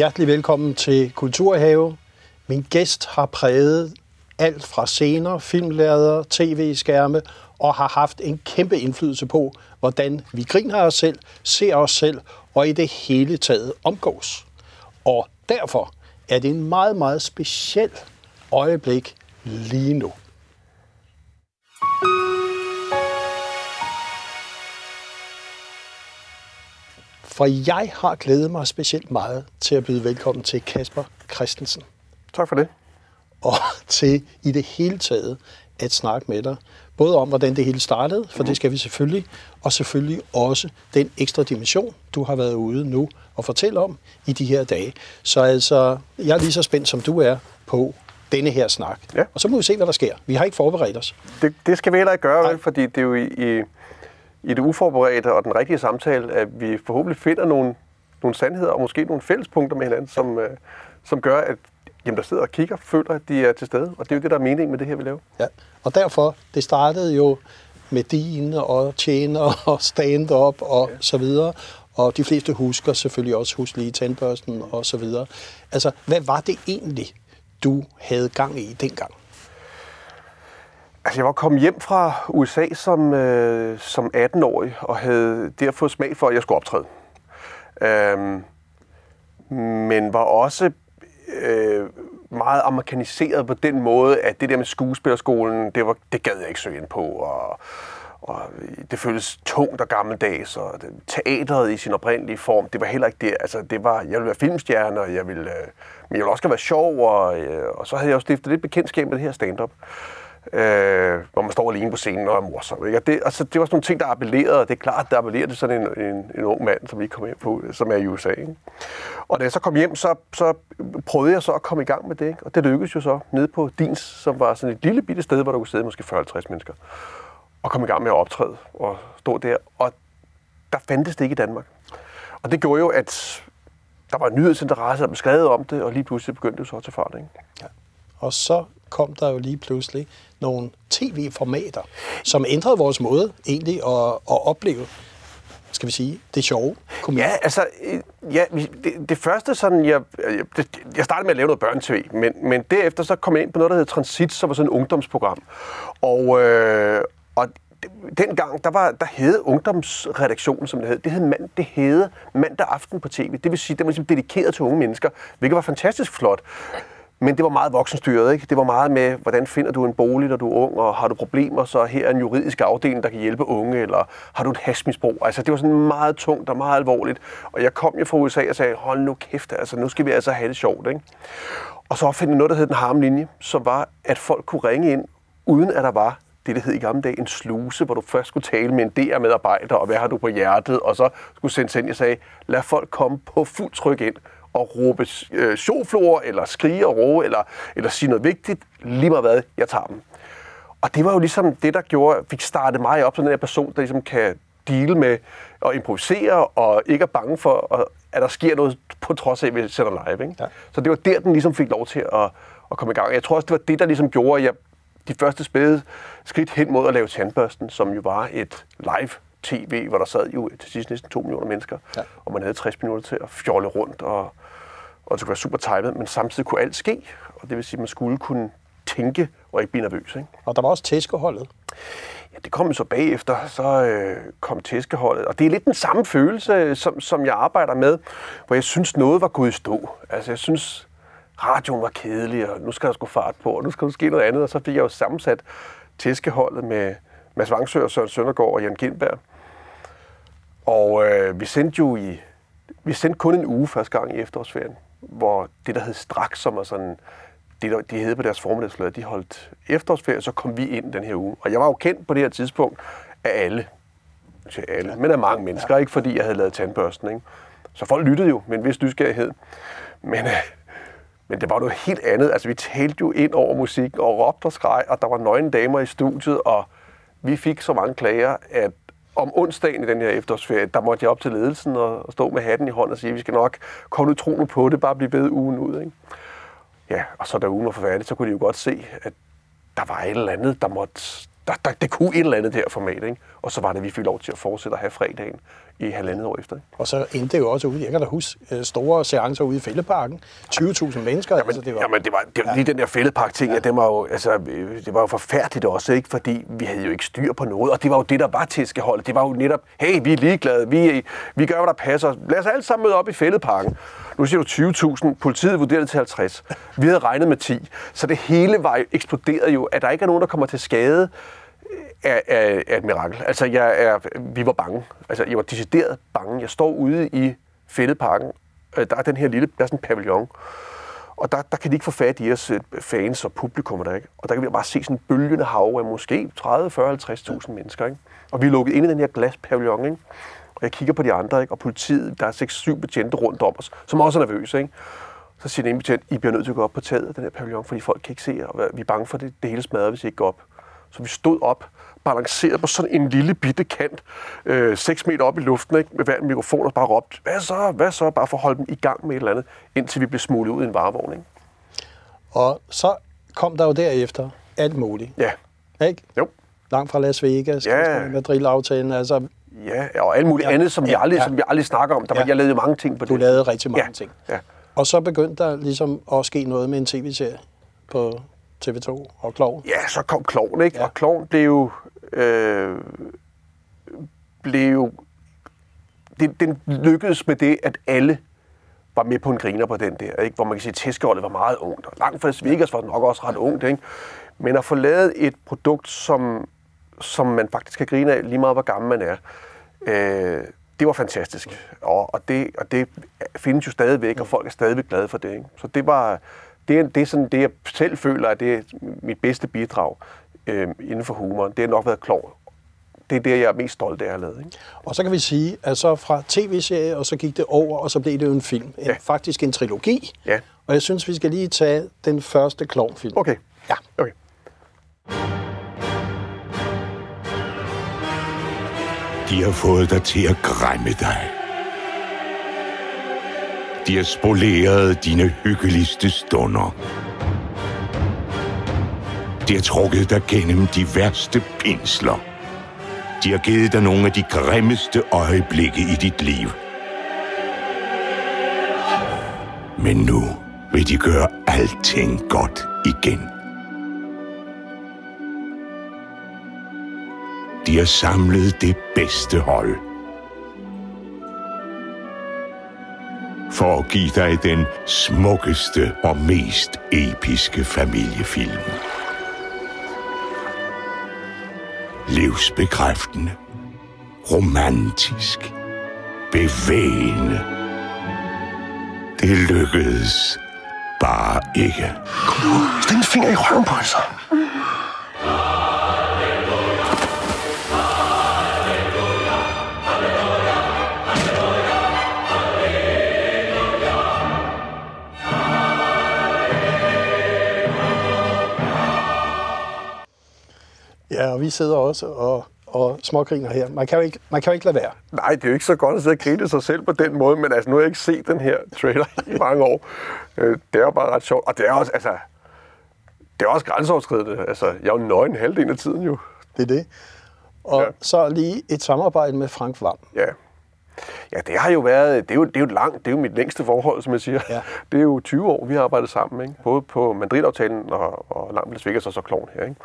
hjertelig velkommen til Kulturhave. Min gæst har præget alt fra scener, filmlader, tv-skærme og har haft en kæmpe indflydelse på, hvordan vi griner os selv, ser os selv og i det hele taget omgås. Og derfor er det en meget, meget speciel øjeblik lige nu. For jeg har glædet mig specielt meget til at byde velkommen til Kasper Christensen. Tak for det. Og til i det hele taget at snakke med dig. Både om, hvordan det hele startede, for det skal vi selvfølgelig, og selvfølgelig også den ekstra dimension, du har været ude nu og fortælle om i de her dage. Så altså, jeg er lige så spændt, som du er på denne her snak. Ja. Og så må vi se, hvad der sker. Vi har ikke forberedt os. Det, det skal vi heller ikke gøre, Nej. vel, fordi det er jo i, i, i det uforberedte og den rigtige samtale, at vi forhåbentlig finder nogle, nogle sandheder og måske nogle fællespunkter med hinanden, som, øh, som gør, at dem, der sidder og kigger, føler, at de er til stede. Og det er jo det, der er meningen med det her, vi laver. Ja. Og derfor, det startede jo med din og tjener og stand-up og ja. så videre. Og de fleste husker selvfølgelig også huslige tandbørsten og så videre. Altså, hvad var det egentlig, du havde gang i dengang? Altså, jeg var kommet hjem fra USA som, øh, som 18-årig, og havde der fået smag for, at jeg skulle optræde. Øhm, men var også øh, meget amerikaniseret på den måde, at det der med skuespillerskolen, det, var, det gad jeg ikke søge ind på, og, og det føltes tungt og gammeldags, og det, teateret i sin oprindelige form, det var heller ikke det. Altså, det var, jeg ville være filmstjerne, og jeg ville, øh, men jeg ville også være sjov, og, øh, og så havde jeg jo stiftet lidt bekendtskab med det her stand-up øh, Øh, hvor man står alene på scenen og er morsom. Ikke? Og det, altså, det var sådan nogle ting, der appellerede, og det er klart, der appellerede sådan en, en, en ung mand, som vi kom hjem på, som er i USA. Ikke? Og da jeg så kom hjem, så, så prøvede jeg så at komme i gang med det, ikke? og det lykkedes jo så nede på Dins, som var sådan et lille bitte sted, hvor der kunne sidde måske 40-50 mennesker, og komme i gang med at optræde og stå der. Og der fandtes det ikke i Danmark. Og det gjorde jo, at der var en nyhedsinteresse, der blev skrevet om det, og lige pludselig begyndte det så at tage fart. Ikke? Ja. Og så kom der jo lige pludselig nogle tv-formater, som ændrede vores måde egentlig at, at opleve, skal vi sige, det sjove. komedie. Ja, altså, øh, ja, det, det første sådan, jeg, jeg, jeg startede med at lave noget børne-tv, men, men derefter så kom jeg ind på noget, der hed Transit, som var sådan et ungdomsprogram. Og, øh, og dengang, der, var, der hed ungdomsredaktionen, som det hed, det hed, mand, det hed mandag aften på tv. Det vil sige, det var ligesom dedikeret til unge mennesker, hvilket var fantastisk flot. Men det var meget voksenstyret, ikke? Det var meget med, hvordan finder du en bolig, når du er ung, og har du problemer, så her er en juridisk afdeling, der kan hjælpe unge, eller har du et hasmisbrug? Altså, det var sådan meget tungt og meget alvorligt. Og jeg kom jo fra USA og sagde, hold nu kæft, altså, nu skal vi altså have det sjovt, ikke? Og så opfandt jeg noget, der hed den harmlinje, som var, at folk kunne ringe ind, uden at der var det, der hed i gamle dage en sluse, hvor du først skulle tale med en DR-medarbejder, og hvad har du på hjertet, og så skulle sendes ind, jeg sagde, lad folk komme på fuld tryk ind, og råbe øh, sjoflor, eller skrige og råbe, eller, eller sige noget vigtigt, lige meget hvad, jeg tager dem. Og det var jo ligesom det, der gjorde, fik startet mig op som den her person, der ligesom kan deale med at improvisere, og ikke er bange for, at- at der sker noget på trods af, at vi sender live. Ikke? Ja. Så det var der, den ligesom fik lov til at, at komme i gang. Jeg tror også, det var det, der ligesom gjorde, at jeg de første spæde skridt hen mod at lave Tandbørsten, som jo var et live tv, hvor der sad jo til sidst næsten 2 millioner mennesker, Ja. og man havde 60 minutter til at fjolle rundt, og, og det skulle være super timet, men samtidig kunne alt ske, og det vil sige, at man skulle kunne tænke og ikke blive nervøs. Ikke? Og der var også tæskeholdet. Ja, det kom så bagefter, så øh, kom tæskeholdet. Og det er lidt den samme følelse, som, som jeg arbejder med, hvor jeg synes, noget var gået i stå. Altså, jeg synes, radioen var kedelig, og nu skal der sgu fart på, og nu skal der ske noget andet. Og så fik jeg jo sammensat tæskeholdet med Mads Vangsø og Søren Søndergaard og Jan Gindberg. Og øh, vi sendte jo i... Vi sendte kun en uge første gang i efterårsferien, hvor det, der hed Straks, som er sådan... Det, der, de hed på deres formiddagsflade, de holdt efterårsferie, så kom vi ind den her uge. Og jeg var jo kendt på det her tidspunkt af alle. til alle, men af mange mennesker, ikke fordi jeg havde lavet tandbørsten. Ikke? Så folk lyttede jo med en vis nysgerrighed. Men, øh, men det var noget helt andet. Altså, vi talte jo ind over musik og råbte og skreg, og der var nøgne damer i studiet, og vi fik så mange klager, at om onsdagen i den her efterårsferie, der måtte jeg op til ledelsen og, og stå med hatten i hånden og sige, vi skal nok komme nu tro på det, bare blive ved ugen ud. Ikke? Ja, og så da ugen var færdig, så kunne de jo godt se, at der var et eller andet, der måtte... Der, der, det kunne et eller andet der format, ikke? Og så var det, at vi fik lov til at fortsætte at have fredagen i halvandet år efter. Ikke? Og så endte det jo også ud, jeg kan da huske, øh, store seancer ude i Fældeparken. 20.000 mennesker. Jamen, altså, det var, jamen, det var, det var ja. lige den der fældepark-ting, ja. det var jo, altså, øh, det var jo forfærdeligt også, ikke? fordi vi havde jo ikke styr på noget, og det var jo det, der var tæskeholdet. Det var jo netop, hey, vi er ligeglade, vi, vi gør, hvad der passer. Lad os alle sammen møde op i fældeparken. Nu siger du 20.000, politiet vurderede til 50. Vi havde regnet med 10. Så det hele var eksploderet jo, at der ikke er nogen, der kommer til skade er, er, er et mirakel. Altså, jeg er, vi var bange. Altså, jeg var decideret bange. Jeg står ude i fældeparken. Øh, der er den her lille, der er sådan en pavillon. Og der, der kan de ikke få fat i os øh, fans og publikum der, ikke? Og der kan vi bare se sådan en bølgende hav af måske 30, 40, 50.000 mennesker, ikke? Og vi er lukket ind i den her glaspavillon, ikke? Og jeg kigger på de andre, ikke? Og politiet, der er 6-7 betjente rundt om os, som også er nervøse, ikke? Så siger den ene betjent, I bliver nødt til at gå op på taget af den her pavillon, fordi folk kan ikke se jer, og vi er bange for, at det, det hele smadrer, hvis I ikke går op. Så vi stod op, balanceret på sådan en lille bitte kant, øh, 6 meter op i luften, ikke, med hver mikrofon og bare råbt, hvad så, hvad så, bare for at holde dem i gang med et eller andet, indtil vi blev smuglet ud i en varevogn. Ikke? Og så kom der jo derefter alt muligt. Ja. Ikke? Jo. Langt fra Las Vegas, Ja. Madrid-aftalen, altså Ja, og alt muligt Ja, andet, som, jeg aldrig, ja. som jeg aldrig snakker om. Der var, Ja. Jeg lavede mange ting på du det. lavede rigtig mange ja. ting. Ja. Og så begyndte der ligesom at ske noget med en tv-serie på TV2 og Klov. ja, så kom Kloven, ikke? Ja. Og Kloven blev jo... Øh, blev jo det, den lykkedes med det, at alle var med på en griner på den der, ikke? hvor man kan sige, at tæskeholdet var meget ungt. Og langt fra Las Vegas var det nok også ret ungt. Ikke? Men at få lavet et produkt, som, som man faktisk kan grine af, lige meget hvor gammel man er, øh, det var fantastisk. Og, og, det, og det findes jo stadigvæk, og folk er stadigvæk glade for det. Ikke? Så det var det, er, det er sådan det, jeg selv føler, at det er mit bedste bidrag øh, inden for humoren. Det har nok været klog. Det er det, jeg er mest stolt af at have lavet. Ikke? Og så kan vi sige, at så fra tv-serie, og så gik det over, og så blev det jo en film. En, Ja. Faktisk en trilogi. Ja. Og jeg synes, vi skal lige tage den første klovnfilm. Okay. Ja. Okay. De har fået dig til at græmme dig. De har spoleret dine hyggeligste stunder. De har trukket dig gennem de værste pinsler. De har givet dig nogle af de grimmeste øjeblikke i dit liv. Men nu vil de gøre alting godt igen. De har samlet det bedste hold. For at give dig den smukkeste og mest episke familiefilm. Livsbekræftende. Romantisk. Bevægende. Det lykkedes bare ikke. Stik en finger i røven på så. Ja, og vi sidder også og, og smågriner her. Man kan, jo ikke, man kan jo ikke lade være. Nej, det er jo ikke så godt at sidde og grine sig selv på den måde, men altså, nu har jeg ikke set den her trailer i mange år. Øh, Det er jo bare ret sjovt, og det er også, altså, det er også grænseoverskridende. Altså, jeg er jo nøgen halvdelen af tiden jo. Det er det. Og Ja. så lige et samarbejde med Frank Vam. Ja. Ja, det har jo været, det er jo, det er jo langt, det er jo mit længste forhold, som jeg siger. Ja. Det er jo 20 år, vi har arbejdet sammen, ikke? både på Madrid-aftalen og, og langt Las Vegas og så Kloven her. Ikke?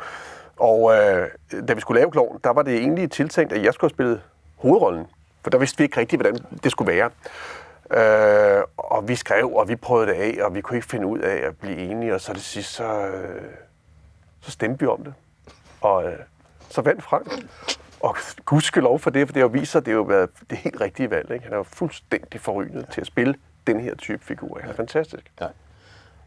Og øh, da vi skulle lave Kloven, der var det egentlig tiltænkt, at jeg skulle have spillet hovedrollen. For der vidste vi ikke rigtigt, hvordan det skulle være. Øh, og vi skrev, og vi prøvede det af, og vi kunne ikke finde ud af at blive enige, og så til sidst, så, øh, så stemte vi om det. Og øh, så vandt Frank. Og gudskelov for det, for det har vist sig, at det har været det helt rigtige valg. Ikke? Han er jo fuldstændig forrygende til at spille den her type figur. Han er fantastisk. Ja.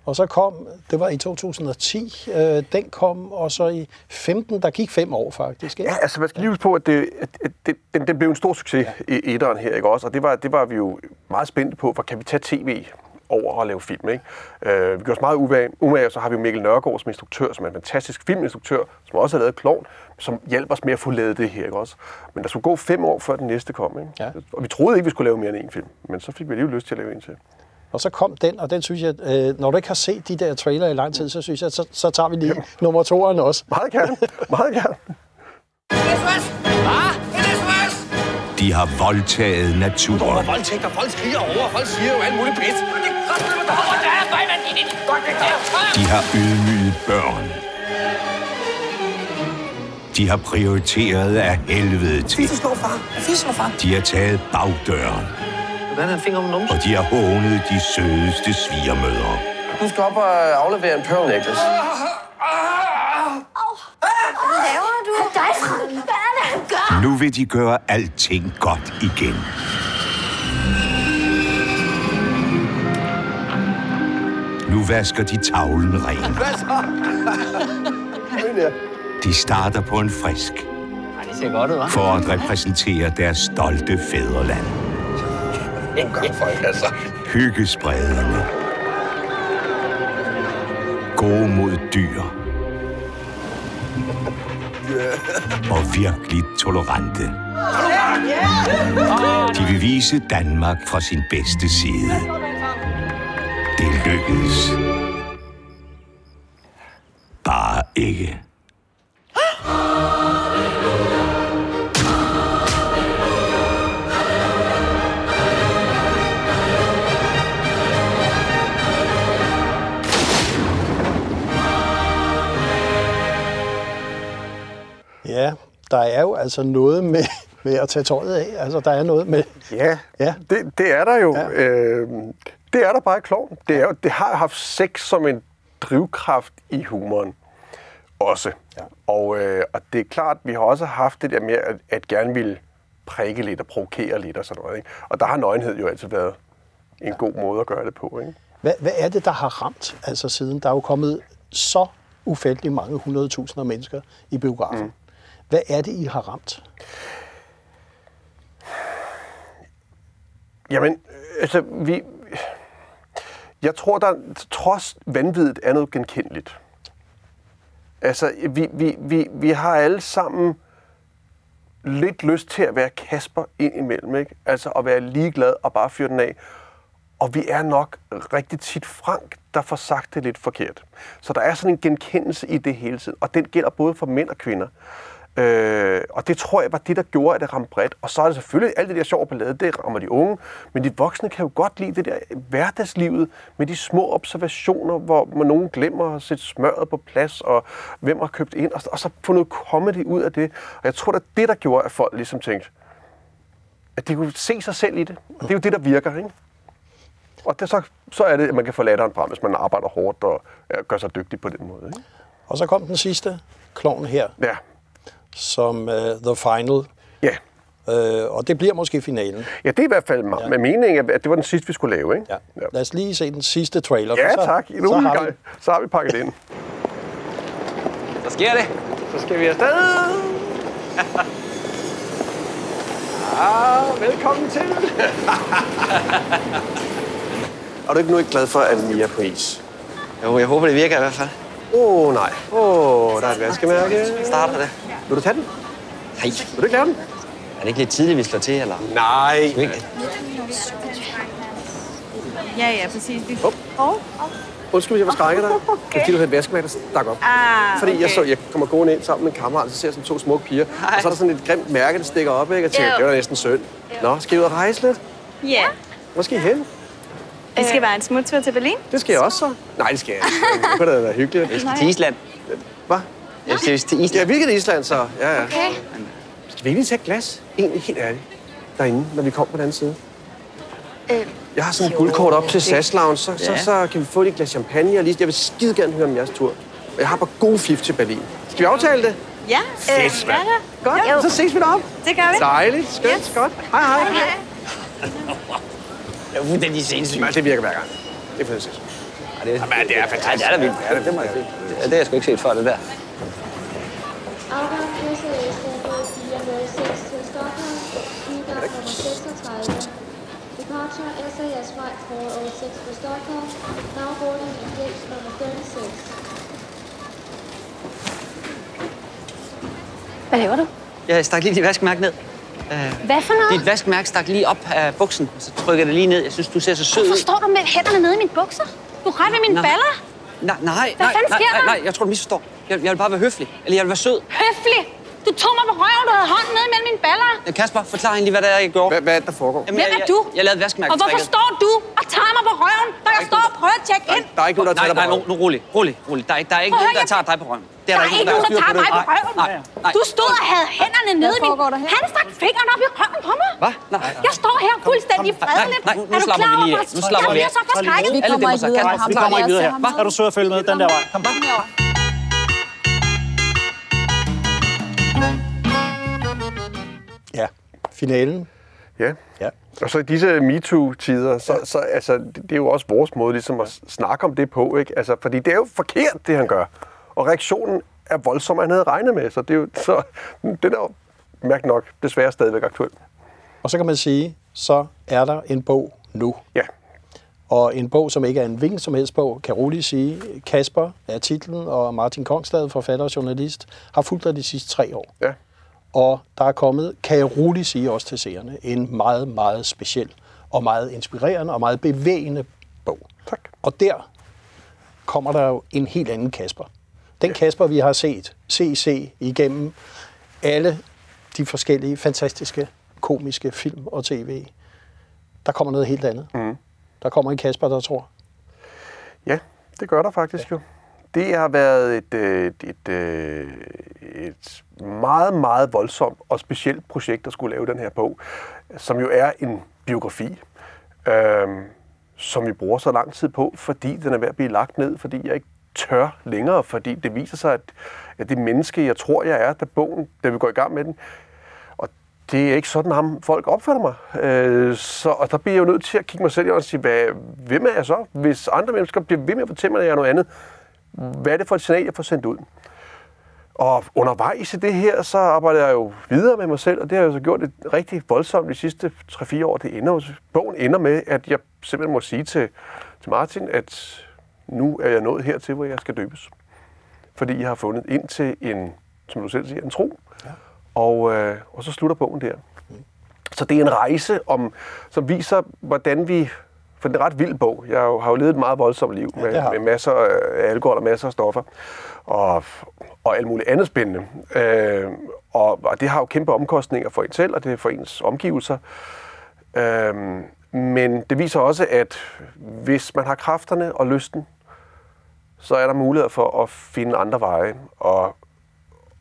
Og så kom, det var i 2010, øh, den kom, og så i 15, der gik fem år faktisk. Ikke? Ja, altså man skal lige huske på, at, det, at, at det, den, den blev en stor succes ja. i etteren her, ikke også? Og det var, det var vi jo meget spændte på, for kan vi tage tv over og lave film, ikke? Øh, vi gør os meget umage, og så har vi jo Mikkel Nørgaard som instruktør, som er en fantastisk filminstruktør, som også har lavet Klovn, som hjælper os med at få lavet det her, ikke også? Men der skulle gå fem år, før den næste kom, ikke? Ja. Og vi troede ikke, vi skulle lave mere end en film, men så fik vi alligevel lyst til at lave en til. Og så kom den, og den synes jeg, øh, når du ikke har set de der trailer i lang tid, så synes jeg, så, så tager vi lige nummer toeren også. Meget gerne, meget gerne. De har voldtaget naturen. Der er voldtægt, og folk skriger over, og folk siger jo alt muligt pis. De har ydmyget børn. De har prioriteret af helvede til. Fisse slå far. Fisse slå far. De har taget bagdøren, En finger om numsen? og de har hånet de sødeste svigermødre. Du skal op og aflevere en pearl necklace. Hvad laver du? Dig. Hvad er det, han gør? Nu vil de gøre alting godt igen. Nu vasker de tavlen ren. De starter på en frisk Ej, det ser godt ud, hva'? for at repræsentere deres stolte fædreland. Folk, altså. Hyggespredende. Gode mod dyr. Og virkelig tolerante. De vil vise Danmark fra sin bedste side. Det lykkedes. Bare ikke. Der er jo altså noget med, med at tage tøjet af. Altså, der er noget med... Ja, Ja. Det, det er der jo. Ja. Ja. Øh, det er der bare i kloven. Det, er det har haft sex som en drivkraft i humoren også. Ja. Og, øh, og det er klart, vi har også haft det der med at, at gerne ville prikke lidt og provokere lidt og sådan noget. Ikke? Og der har nøgenhed jo altid været en god måde at gøre det på. Ikke? Hvad, hvad er det, der har ramt, altså siden der er jo kommet så ufattelig mange 100.000 mennesker i biografen? Mm. Hvad er det, I har ramt? Jamen, altså, vi... Jeg tror, der trods vanvittigt er noget genkendeligt. Altså, vi, vi, vi, vi har alle sammen lidt lyst til at være Kasper ind imellem, ikke? Altså at være ligeglad og bare fyre den af. Og vi er nok rigtig tit Frank, der får sagt det lidt forkert. Så der er sådan en genkendelse i det hele tiden, og den gælder både for mænd og kvinder. Øh, og det tror jeg var det, der gjorde, at det ramte bredt. Og så er det selvfølgelig alt det der sjov ballade, det rammer de unge. Men de voksne kan jo godt lide det der hverdagslivet med de små observationer, hvor man nogen glemmer at sætte smøret på plads, og hvem har købt ind, og, og så få noget comedy ud af det. Og jeg tror, det er det, der gjorde, at folk ligesom tænkte, at de kunne se sig selv i det. Det er jo det, der virker, ikke? Og det, så, så er det, at man kan få latteren frem, hvis man arbejder hårdt og ja, gør sig dygtig på den måde. Ikke? Og så kom den sidste klovn her, Ja, som uh, The Final. ja. Uh, og det bliver måske finalen. Ja, det er i hvert fald ja. med meningen, at det var den sidste, vi skulle lave, ikke? Ja. Lad os lige se den sidste trailer. Ja, så, tak. Nu så, har gang. vi, Så har vi pakket ind. Så sker det. Så skal vi afsted. ah, velkommen til. er du ikke nu ikke glad for, at vi er på is? Jo, jeg håber, det virker i hvert fald. Åh, oh, nej. Åh, oh, der er et vaskemærke. Starter det. Vil du tage den? Nej. Vil du ikke lave den? Er det ikke lidt tidligt, vi slår til, eller? Nej. Ikke? Ja, ja, præcis. Vi... Hop. Oh. Undskyld, hvis jeg var skrækket dig. Det er fordi, du havde et vaskemærke, der stak op. Ah, Fordi okay. jeg, så, jeg kommer gående ind sammen med en kammerat, så ser jeg sådan to smukke piger. Hej. Og så er der sådan et grimt mærke, der stikker op, ikke? Og tænker, Jo. det var næsten synd. Nå, skal I ud og rejse lidt? Ja. Hvor skal I hen? Vi skal være en smuttur til Berlin. Det skal jeg også så. Nej, det skal jeg ikke. Det kunne da være hyggeligt. Jeg skal til Island. Hvad? Jeg til Ja, Island. hvilket Island så? Ja, ja. Okay. Skal vi ikke lige tage et glas? Egentlig helt ærligt. Derinde, når vi kommer på den anden side. Øh, Jeg har sådan et guldkort op til SAS Lounge, så, så, Ja. så kan vi få et glas champagne. Og lige, jeg vil skide gerne høre om jeres tur. Og jeg har bare god fif til Berlin. Skal vi aftale det? Ja. Fedt, ja, mand. da. Godt, Jo. så ses vi deroppe. Det gør vi. Dejligt, skønt, Yes. godt. Hej, hej. Det er fuldstændig sindssygt. Men det virker hver gang. Det er fantastisk. Ja, det, Jamen, det er fantastisk. Ja, det er da vildt. Ja, det, det må jeg sige. Ja, det har jeg sgu ikke set før, det der. Afgang SAS Standard 406 til Stockholm. Udgang nummer 36. Departure SAS Flight 406 for Stockholm. Now boarding in gate number 36. Hvad laver du? Jeg stak lige dit vaskemærke ned. Hvad for noget? Dit vaskemærke stak lige op af buksen, så trykker det lige ned. Jeg synes, du ser så sød Hvorfor står du med hænderne nede i mine bukser? Du er ret ved mine Nå. baller. Nej, nej, Hvad nej, fanden nej, sker nej, der? nej, jeg tror, du misforstår. Jeg, jeg vil bare være høflig. Eller jeg vil være sød. Høflig. Du tog mig på røven, du havde hånden nede mellem mine baller. Ja, Kasper, forklar hende lige, hvad det er, I gjorde. Hvad, hvad er det, der foregår? Jamen, Hvem jeg, er jeg, du? Jeg, lavede vaskemærke Og hvorfor står du og tager mig på røven, når jeg står og prøver at tjekke ind? Der er ikke nogen, der Nej, tager dig nej, på nu, nu rolig, rolig, rolig. Der er ikke, der er ikke nogen, der tager dig på røven. Der er ikke nogen, der tager mig på røven. Nej, nej. Du stod og havde hænderne nede i min... Han stak fingeren op i røven på mig. Hvad? Nej. Jeg står her fuldstændig fredeligt. nej, Er du slapper klar vi over, hvor- Jeg vi bliver så forskrækket. Alle dæmper sig. Kasper, Vi kommer ikke videre her. Hvad? Er du sød at følge med den der vej? Kom bare. Finalen. Ja. Ja. Og så i disse MeToo-tider, så, så altså, det, er jo også vores måde ligesom at snakke om det på, ikke? Altså, fordi det er jo forkert, det han gør. Og reaktionen er voldsom, han havde regnet med, så det er jo, så, den er jo mærk nok desværre stadigvæk aktuel. Og så kan man sige, så er der en bog nu. Ja, Og en bog, som ikke er en hvilken som helst bog, kan roligt sige, Kasper er titlen, og Martin Kongstad, forfatter og journalist, har fulgt dig de sidste tre år. ja. Og der er kommet, kan jeg roligt sige også til seerne, en meget, meget speciel og meget inspirerende og meget bevægende bog. Tak. Og der kommer der jo en helt anden Kasper. Den Kasper, vi har set, CC, igennem alle de forskellige fantastiske komiske film og tv, der kommer noget helt andet. Mm. Der kommer en Kasper, der tror. Ja, det gør der faktisk jo. Det har været et, øh, et, et, øh, et meget, meget voldsomt og specielt projekt at skulle lave den her bog, som jo er en biografi, øh, som vi bruger så lang tid på, fordi den er ved at blive lagt ned, fordi jeg ikke tør længere, fordi det viser sig, at, at det menneske, jeg tror, jeg er, da bogen, da vi går i gang med den, og det er ikke sådan, ham folk opfatter mig. Øh, så, og der bliver jeg jo nødt til at kigge mig selv i og sige, hvad, hvem er jeg så? Hvis andre mennesker bliver ved med at fortælle mig, at jeg er noget andet, hvad er det for et signal, jeg får sendt ud? Og undervejs i det her, så arbejder jeg jo videre med mig selv, og det har jeg jo så gjort et rigtig voldsomt de sidste 3-4 år. Det ender, bogen ender med, at jeg simpelthen må sige til, til Martin, at nu er jeg nået hertil, hvor jeg skal døbes. Fordi jeg har fundet ind til en, som du selv siger, en tro. Ja. Og, øh, og så slutter bogen der. Så det er en rejse, om, som viser, hvordan vi... For det er en ret vild bog. Jeg har jo, levet et meget voldsomt liv med, med masser af alkohol og masser af stoffer. Og, og alt muligt andet spændende. Øh, og, og det har jo kæmpe omkostninger for en selv, og det er for ens omgivelser. Øh, men det viser også, at hvis man har kræfterne og lysten, så er der mulighed for at finde andre veje. Og,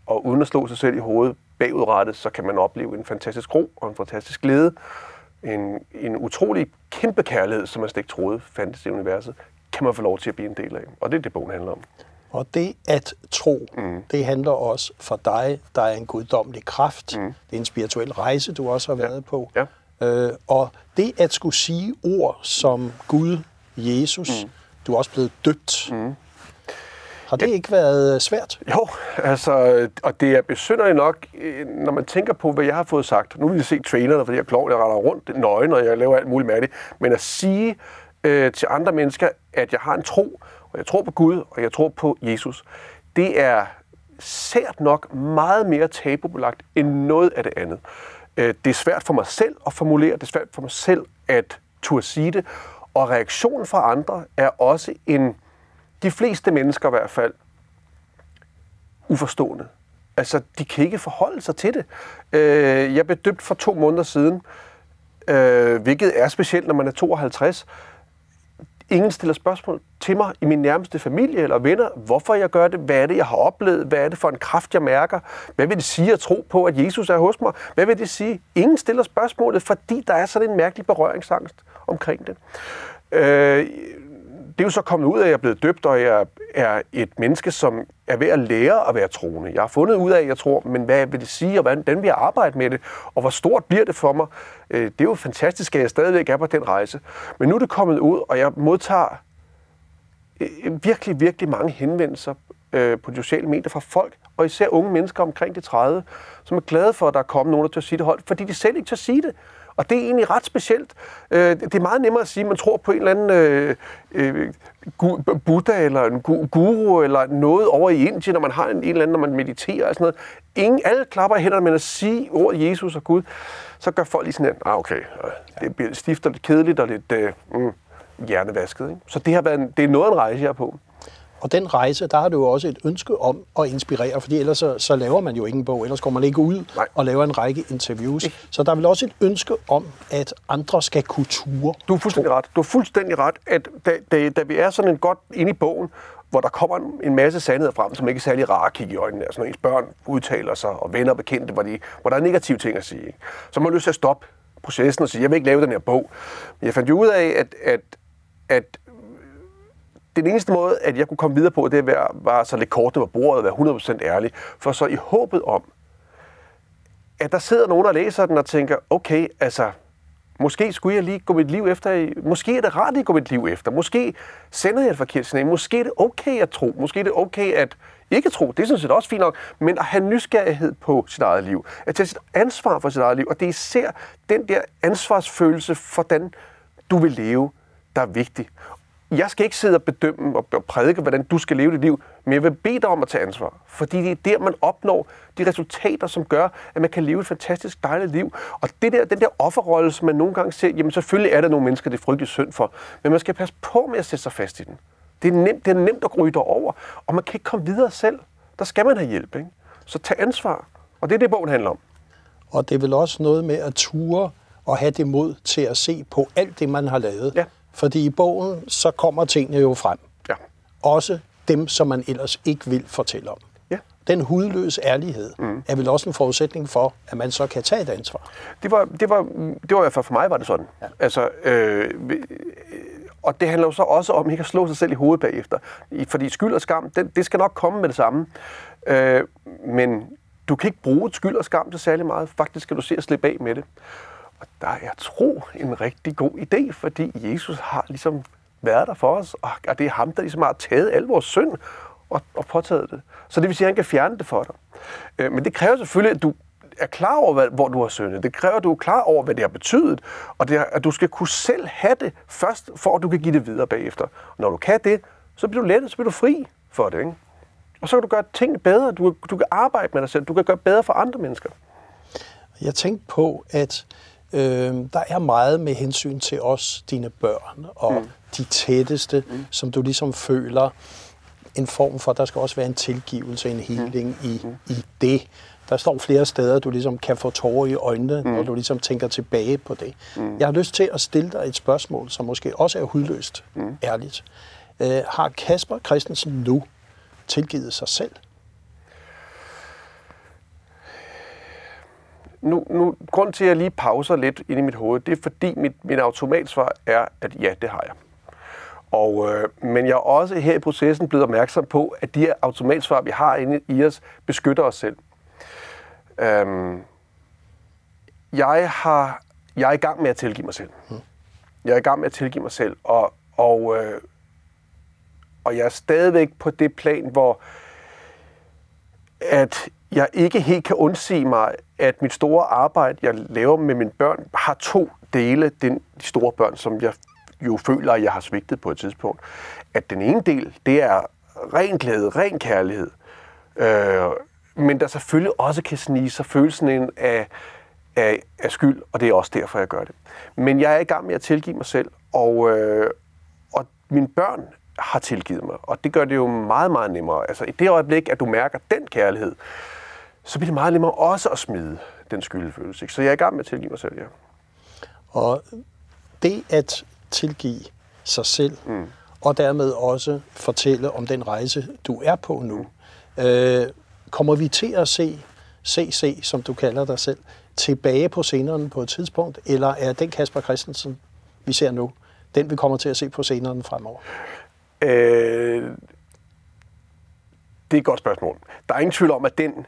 og uden at slå sig selv i hovedet bagudrettet, så kan man opleve en fantastisk ro og en fantastisk glæde. En, en utrolig kæmpe kærlighed, som man slet ikke troede fandtes i universet, kan man få lov til at blive en del af. Og det er det, bogen handler om. Og det at tro, mm. det handler også for dig, der er en guddommelig kraft. Mm. Det er en spirituel rejse, du også har været på. Ja. Øh, og det at skulle sige ord som Gud, Jesus, mm. du er også blevet døbt. Mm. Har det ikke været øh, svært? Jo, altså, og det er besynderligt nok, øh, når man tænker på, hvad jeg har fået sagt. Nu vil jeg se trailerne, fordi jeg er klog, jeg retter rundt nøgen, og jeg laver alt muligt med det. Men at sige øh, til andre mennesker, at jeg har en tro, og jeg tror på Gud, og jeg tror på Jesus, det er sært nok meget mere tabubelagt end noget af det andet. Øh, det er svært for mig selv at formulere, det er svært for mig selv at turde sige det, og reaktionen fra andre er også en, de fleste mennesker i hvert fald, uforstående. Altså, de kan ikke forholde sig til det. Øh, jeg blev døbt for to måneder siden, øh, hvilket er specielt, når man er 52. Ingen stiller spørgsmål til mig i min nærmeste familie eller venner, hvorfor jeg gør det, hvad er det, jeg har oplevet, hvad er det for en kraft, jeg mærker, hvad vil det sige at tro på, at Jesus er hos mig, hvad vil det sige? Ingen stiller spørgsmålet, fordi der er sådan en mærkelig berøringsangst omkring det. Øh, det er jo så kommet ud af, at jeg er blevet døbt, og jeg er et menneske, som er ved at lære at være troende. Jeg har fundet ud af, jeg tror, men hvad vil det sige, og hvordan vil jeg arbejde med det, og hvor stort bliver det for mig? Øh, det er jo fantastisk, at jeg stadigvæk er på den rejse. Men nu er det kommet ud, og jeg modtager øh, virkelig, virkelig mange henvendelser øh, på de sociale medier fra folk, og især unge mennesker omkring de 30, som er glade for, at der er kommet nogen, der tør sige det højt, fordi de selv ikke tør sige det. Og det er egentlig ret specielt. Øh, det er meget nemmere at sige, at man tror på en eller anden øh, øh, Buddha eller en guru eller noget over i Indien, når man har en, en eller anden, når man mediterer og sådan noget. Ingen, alle klapper i hænderne, men at sige ordet Jesus og Gud, så gør folk lige sådan, at ah, okay, øh, det bliver stifter stift og lidt kedeligt og lidt øh, mm, hjernevasket. Ikke? Så det har været en, det er noget af en rejse, jeg er på. Og den rejse, der har du jo også et ønske om at inspirere, fordi ellers så, så laver man jo ingen bog, ellers går man ikke ud Nej. og laver en række interviews. Så der er vel også et ønske om, at andre skal kunne ture. Du har fuldstændig ret. Du har fuldstændig ret, at da, da, da vi er sådan en godt inde i bogen, hvor der kommer en- masse sandheder frem, som ikke er særlig rare at kigge i øjnene. Altså når ens børn udtaler sig, og venner og bekendte, hvor, de, hvor der er negative ting at sige. Ikke? Så har man lyst til at stoppe processen og sige, jeg vil ikke lave den her bog. Men jeg fandt jo ud af, at, at, at den eneste måde, at jeg kunne komme videre på, det var, var så lidt kortene på bordet og være 100% ærlig. For så i håbet om, at der sidder nogen, der læser den og tænker, okay, altså, måske skulle jeg lige gå mit liv efter, i- måske er det rart at gå mit liv efter, måske sender jeg et forkert signal, måske er det okay at tro, måske er det okay at ikke tro, det er sådan set også fint nok, men at have nysgerrighed på sit eget liv, at tage sit ansvar for sit eget liv, og det er især den der ansvarsfølelse for, hvordan du vil leve, der er vigtig. Jeg skal ikke sidde og bedømme og prædike, hvordan du skal leve dit liv, men jeg vil bede dig om at tage ansvar. Fordi det er der, man opnår de resultater, som gør, at man kan leve et fantastisk dejligt liv. Og det der, den der offerrolle, som man nogle gange ser, jamen selvfølgelig er der nogle mennesker, det er frygtelig synd for, men man skal passe på med at sætte sig fast i den. Det er nemt, det er nemt at ryge over, og man kan ikke komme videre selv. Der skal man have hjælp, ikke? Så tag ansvar. Og det er det, bogen handler om. Og det er vel også noget med at ture og have det mod til at se på alt det, man har lavet. Ja. Fordi i bogen, så kommer tingene jo frem. Ja. Også dem, som man ellers ikke vil fortælle om. Ja. Den hudløse ærlighed mm. er vel også en forudsætning for, at man så kan tage et ansvar. Det var, det var, det var i hvert fald for mig var det sådan. Ja. Altså, øh, og det handler jo så også om ikke at slå sig selv i hovedet bagefter. Fordi skyld og skam, det, det skal nok komme med det samme. Øh, men du kan ikke bruge skyld og skam til særlig meget. Faktisk skal du se at slippe af med det. Og der er tro en rigtig god idé, fordi Jesus har ligesom været der for os, og det er ham, der ligesom har taget al vores synd og, og påtaget det. Så det vil sige, at han kan fjerne det for dig. Øh, men det kræver selvfølgelig, at du er klar over, hvad, hvor du har syndet. Det kræver, at du er klar over, hvad det har betydet, og det er, at du skal kunne selv have det først, for at du kan give det videre bagefter. Og når du kan det, så bliver du lettet, så bliver du fri for det. Ikke? Og så kan du gøre ting bedre. Du, du kan arbejde med dig selv. Du kan gøre bedre for andre mennesker. Jeg tænkte på, at øh, der er meget med hensyn til os, dine børn, og mm. de tætteste, mm. som du ligesom føler en form for, der skal også være en tilgivelse, en healing mm. i, i det. Der står flere steder, du ligesom kan få tårer i øjnene, mm. når du ligesom tænker tilbage på det. Mm. Jeg har lyst til at stille dig et spørgsmål, som måske også er hudløst, mm. ærligt. Øh, har Kasper Christensen nu tilgivet sig selv? Nu, nu, grund til, at jeg lige pauser lidt ind i mit hoved, det er fordi mit, mit automatsvar er, at ja, det har jeg. Og, øh, men jeg er også her i processen blevet opmærksom på, at de her automatsvar, vi har inde i os, beskytter os selv. Øhm, jeg, har, jeg er i gang med at tilgive mig selv. Jeg er i gang med at tilgive mig selv, og, og, øh, og jeg er stadigvæk på det plan, hvor at jeg ikke helt kan undsige mig, at mit store arbejde, jeg laver med mine børn, har to dele. Den, de store børn, som jeg jo føler, at jeg har svigtet på et tidspunkt. At den ene del, det er ren glæde, ren kærlighed. Øh, men der selvfølgelig også kan snige sig følelsen ind af, af, af skyld, og det er også derfor, jeg gør det. Men jeg er i gang med at tilgive mig selv, og, øh, og mine børn har tilgivet mig, og det gør det jo meget, meget nemmere. Altså i det øjeblik, at du mærker den kærlighed, så bliver det meget nemmere også at smide den skyldfølelse. Ikke? Så jeg er i gang med at tilgive mig selv, ja. Og det at tilgive sig selv, mm. og dermed også fortælle om den rejse, du er på nu, øh, kommer vi til at se CC, som du kalder dig selv, tilbage på scenerne på et tidspunkt, eller er den Kasper Christensen, vi ser nu, den vi kommer til at se på scenerne fremover? Øh, det er et godt spørgsmål. Der er ingen tvivl om, at den,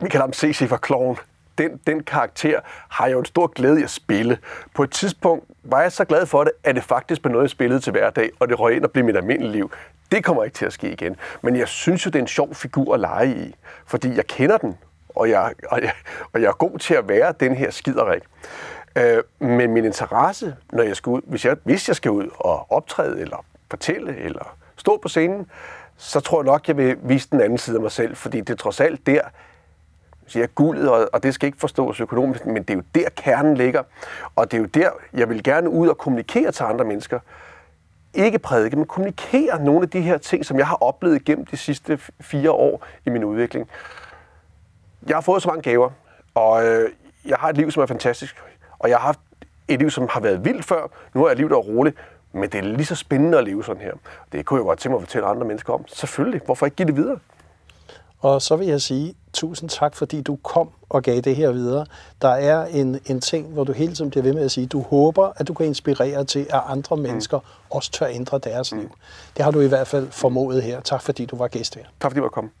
vi kalder ham CC for Kloven, den, den karakter har jeg jo en stor glæde i at spille. På et tidspunkt var jeg så glad for det, at det faktisk blev noget, jeg spillede til hverdag, og det røg ind og blev mit almindelige liv. Det kommer ikke til at ske igen. Men jeg synes jo, det er en sjov figur at lege i, fordi jeg kender den, og jeg, og jeg, og jeg er god til at være den her skiderik. Øh, men min interesse, når jeg skal ud, hvis jeg, hvis jeg skal ud og optræde, eller fortælle, eller stå på scenen, så tror jeg nok, jeg vil vise den anden side af mig selv, fordi det er trods alt der, siger jeg, guldet, og, og det skal ikke forstås økonomisk, men det er jo der, kernen ligger. Og det er jo der, jeg vil gerne ud og kommunikere til andre mennesker. ikke prædike, men kommunikere nogle af de her ting, som jeg har oplevet gennem de sidste fire år i min udvikling. Jeg har fået så mange gaver, og øh, jeg har et liv, som er fantastisk, og jeg har haft et liv, som har været vildt før. Nu har jeg et liv, der er roligt, men det er lige så spændende at leve sådan her. Det kunne jeg godt tænke mig at fortælle andre mennesker om. Selvfølgelig. Hvorfor ikke give det videre? Og så vil jeg sige tusind tak, fordi du kom og gav det her videre. Der er en, en ting, hvor du hele tiden bliver ved med at sige, du håber, at du kan inspirere til, at andre mennesker også tør ændre deres liv. Det har du i hvert fald formået her. Tak fordi du var gæst her. Tak fordi du var kommet.